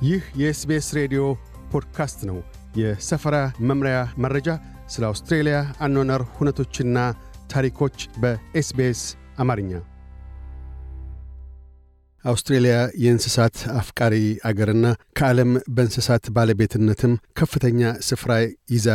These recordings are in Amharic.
ይህ የ SBS ሬዲዮ ፖድካስት ነው። የሰፈራ መምሪያ መረጃ፣ ስለ አውስትሬልያ አኗኗር ሁነቶችና ታሪኮች በ SBS አማርኛ። አውስትሬልያ የእንስሳት አፍቃሪ አገርና ከዓለም በእንስሳት ባለቤትነትም ከፍተኛ ስፍራ ይዛ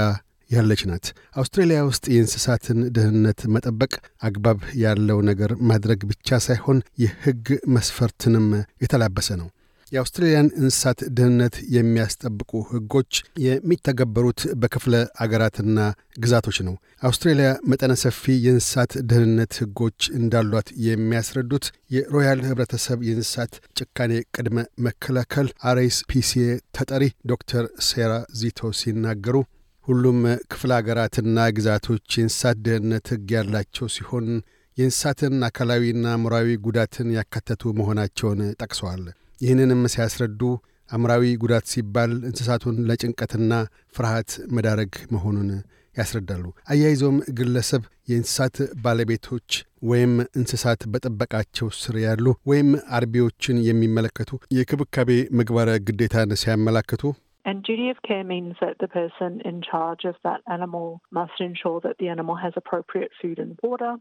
ያለች ናት። አውስትሬልያ ውስጥ የእንስሳትን ደህንነት መጠበቅ አግባብ ያለው ነገር ማድረግ ብቻ ሳይሆን የሕግ መስፈርትንም የተላበሰ ነው። የአውስትሬልያን እንስሳት ደህንነት የሚያስጠብቁ ሕጎች የሚተገበሩት በክፍለ አገራትና ግዛቶች ነው። አውስትሬልያ መጠነ ሰፊ የእንስሳት ደህንነት ሕጎች እንዳሏት የሚያስረዱት የሮያል ህብረተሰብ የእንስሳት ጭካኔ ቅድመ መከላከል አርኤስፒሲኤ ተጠሪ ዶክተር ሴራ ዚቶ ሲናገሩ ሁሉም ክፍለ አገራትና ግዛቶች የእንስሳት ደህንነት ሕግ ያላቸው ሲሆን የእንስሳትን አካላዊና አእምሯዊ ጉዳትን ያካተቱ መሆናቸውን ጠቅሰዋል። ይህንንም ሲያስረዱ አእምራዊ ጉዳት ሲባል እንስሳቱን ለጭንቀትና ፍርሃት መዳረግ መሆኑን ያስረዳሉ። አያይዞም ግለሰብ የእንስሳት ባለቤቶች ወይም እንስሳት በጥበቃቸው ስር ያሉ ወይም አርቢዎችን የሚመለከቱ የክብካቤ ምግባረ ግዴታን ሲያመላክቱ And duty of care means that the person in charge of that animal must ensure that the animal has appropriate food and water.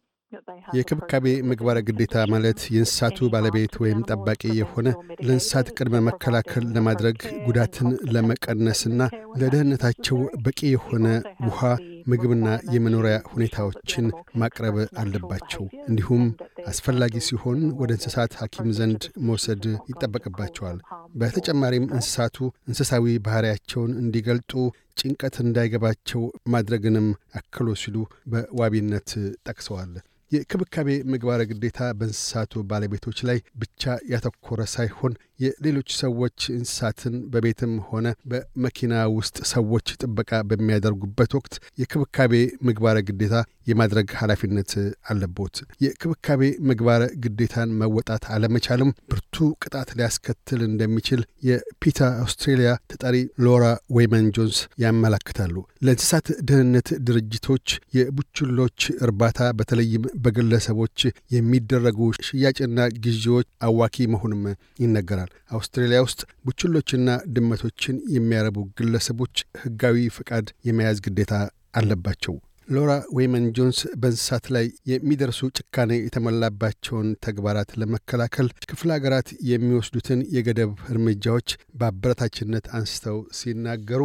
የክብካቤ ምግባረ ግዴታ ማለት የእንስሳቱ ባለቤት ወይም ጠባቂ የሆነ ለእንስሳት ቅድመ መከላከል ለማድረግ ጉዳትን ለመቀነስና ለደህንነታቸው በቂ የሆነ ውሃ፣ ምግብና የመኖሪያ ሁኔታዎችን ማቅረብ አለባቸው። እንዲሁም አስፈላጊ ሲሆን ወደ እንስሳት ሐኪም ዘንድ መውሰድ ይጠበቅባቸዋል። በተጨማሪም እንስሳቱ እንስሳዊ ባሕሪያቸውን እንዲገልጡ ጭንቀት እንዳይገባቸው ማድረግንም አክሎ ሲሉ በዋቢነት ጠቅሰዋል። የክብካቤ ምግባረ ግዴታ በእንስሳቱ ባለቤቶች ላይ ብቻ ያተኮረ ሳይሆን የሌሎች ሰዎች እንስሳትን በቤትም ሆነ በመኪና ውስጥ ሰዎች ጥበቃ በሚያደርጉበት ወቅት የክብካቤ ምግባረ ግዴታ የማድረግ ኃላፊነት አለቦት። የክብካቤ ምግባረ ግዴታን መወጣት አለመቻልም ብርቱ ቅጣት ሊያስከትል እንደሚችል የፒታ አውስትሬሊያ ተጠሪ ሎራ ዌይመን ጆንስ ያመላክታሉ። ለእንስሳት ደህንነት ድርጅቶች የቡችሎች እርባታ በተለይም በግለሰቦች የሚደረጉ ሽያጭና ግዢዎች አዋኪ መሆኑም ይነገራል። አውስትራሊያ ውስጥ ቡችሎችና ድመቶችን የሚያረቡ ግለሰቦች ሕጋዊ ፈቃድ የመያዝ ግዴታ አለባቸው። ሎራ ዌይመን ጆንስ በእንስሳት ላይ የሚደርሱ ጭካኔ የተሞላባቸውን ተግባራት ለመከላከል ክፍለ ሀገራት የሚወስዱትን የገደብ እርምጃዎች በአበረታችነት አንስተው ሲናገሩ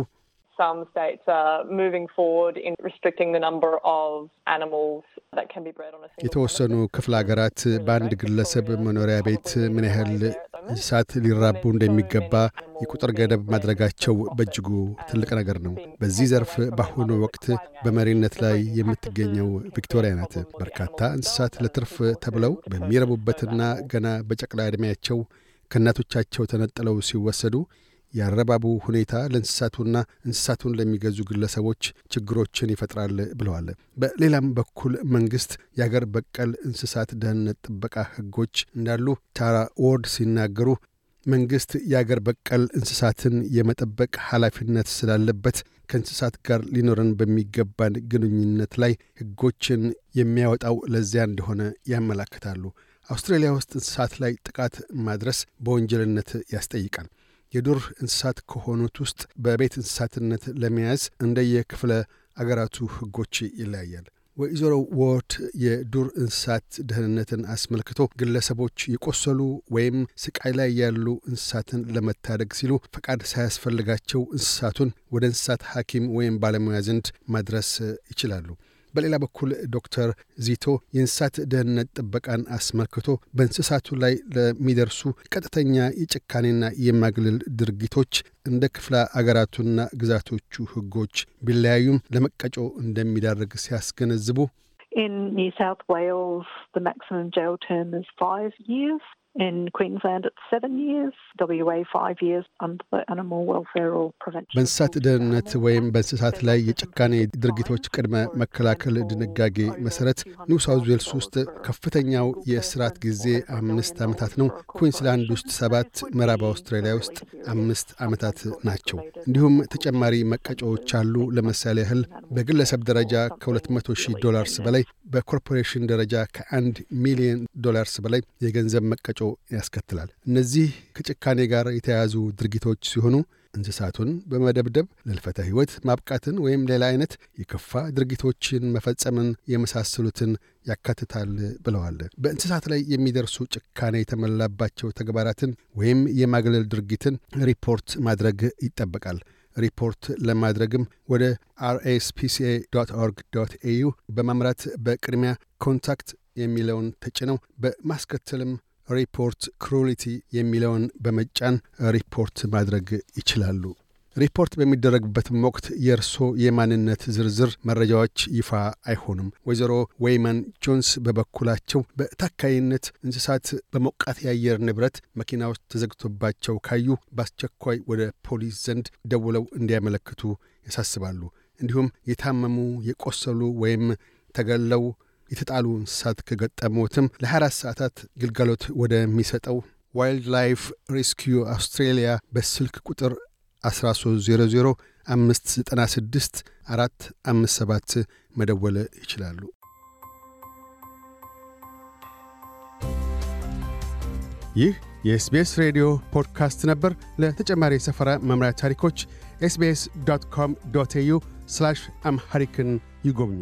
Some states are moving forward in restricting the number of animals that can be bred on a single የተወሰኑ ክፍለ ሀገራት በአንድ ግለሰብ መኖሪያ ቤት ምን ያህል እንስሳት ሊራቡ እንደሚገባ የቁጥር ገደብ ማድረጋቸው በእጅጉ ትልቅ ነገር ነው። በዚህ ዘርፍ በአሁኑ ወቅት በመሪነት ላይ የምትገኘው ቪክቶሪያ ናት። በርካታ እንስሳት ለትርፍ ተብለው በሚረቡበትና ገና በጨቅላ ዕድሜያቸው ከእናቶቻቸው ተነጥለው ሲወሰዱ የአረባቡ ሁኔታ ለእንስሳቱና እንስሳቱን ለሚገዙ ግለሰቦች ችግሮችን ይፈጥራል ብለዋል። በሌላም በኩል መንግሥት የአገር በቀል እንስሳት ደህንነት ጥበቃ ሕጎች እንዳሉ ታራ ዎርድ ሲናገሩ መንግሥት የአገር በቀል እንስሳትን የመጠበቅ ኃላፊነት ስላለበት ከእንስሳት ጋር ሊኖረን በሚገባን ግንኙነት ላይ ሕጎችን የሚያወጣው ለዚያ እንደሆነ ያመላክታሉ። አውስትራሊያ ውስጥ እንስሳት ላይ ጥቃት ማድረስ በወንጀልነት ያስጠይቃል። የዱር እንስሳት ከሆኑት ውስጥ በቤት እንስሳትነት ለመያዝ እንደየክፍለ አገራቱ ሕጎች ይለያያል። ወይዘሮ ዎርድ የዱር እንስሳት ደህንነትን አስመልክቶ ግለሰቦች የቆሰሉ ወይም ስቃይ ላይ ያሉ እንስሳትን ለመታደግ ሲሉ ፈቃድ ሳያስፈልጋቸው እንስሳቱን ወደ እንስሳት ሐኪም ወይም ባለሙያ ዘንድ ማድረስ ይችላሉ። በሌላ በኩል ዶክተር ዚቶ የእንስሳት ደህንነት ጥበቃን አስመልክቶ በእንስሳቱ ላይ ለሚደርሱ ቀጥተኛ የጭካኔና የማግለል ድርጊቶች እንደ ክፍለ አገራቱና ግዛቶቹ ሕጎች ቢለያዩም ለመቀጮ እንደሚዳርግ ሲያስገነዝቡ In New South Wales, the maximum jail term is five years. In Queensland, it's seven years. WA, five years under the Animal Welfare or Prevention. በእንስሳት ደህንነት ወይም በእንስሳት ላይ የጭካኔ ድርጊቶች ቅድመ መከላከል ድንጋጌ መሰረት ኒው ሳውዝ ዌልስ ውስጥ ከፍተኛው የእስራት ጊዜ አምስት ዓመታት ነው። ኩዊንስላንድ ውስጥ ሰባት፣ ምዕራብ አውስትራሊያ ውስጥ አምስት ዓመታት ናቸው። እንዲሁም ተጨማሪ መቀጮዎች አሉ። ለምሳሌ ያህል በግለሰብ ደረጃ ከ200 ሺህ ዶላርስ በላይ በኮርፖሬሽን ደረጃ ከአንድ ሚሊዮን ዶላርስ በላይ የገንዘብ መቀጮ ያስከትላል። እነዚህ ከጭካኔ ጋር የተያያዙ ድርጊቶች ሲሆኑ እንስሳቱን በመደብደብ ለኅልፈተ ሕይወት ማብቃትን ወይም ሌላ አይነት የከፋ ድርጊቶችን መፈጸምን የመሳሰሉትን ያካትታል ብለዋል። በእንስሳት ላይ የሚደርሱ ጭካኔ የተሞላባቸው ተግባራትን ወይም የማግለል ድርጊትን ሪፖርት ማድረግ ይጠበቃል። ሪፖርት ለማድረግም ወደ RSPCA org au በማምራት በቅድሚያ contact የሚለውን ተጭነው በማስከተልም ሪፖርት ክሩሊቲ የሚለውን በመጫን ሪፖርት ማድረግ ይችላሉ። ሪፖርት በሚደረግበትም ወቅት የእርሶ የማንነት ዝርዝር መረጃዎች ይፋ አይሆኑም። ወይዘሮ ዌይማን ጆንስ በበኩላቸው በታካይነት እንስሳት በሞቃት የአየር ንብረት መኪና ውስጥ ተዘግቶባቸው ካዩ በአስቸኳይ ወደ ፖሊስ ዘንድ ደውለው እንዲያመለክቱ ያሳስባሉ። እንዲሁም የታመሙ የቆሰሉ ወይም ተገልለው የተጣሉ እንስሳት ከገጠሙትም ለ24 ሰዓታት ግልጋሎት ወደሚሰጠው Wildlife Rescue Australia በስልክ ቁጥር 1300 596 457 መደወል ይችላሉ። ይህ የ SBS ሬዲዮ ፖድካስት ነበር። ለተጨማሪ የሰፈራ መምሪያ ታሪኮች ኤስቤስ ዶት ኮም ዶት ኤዩ አምሐሪክን ይጎብኙ።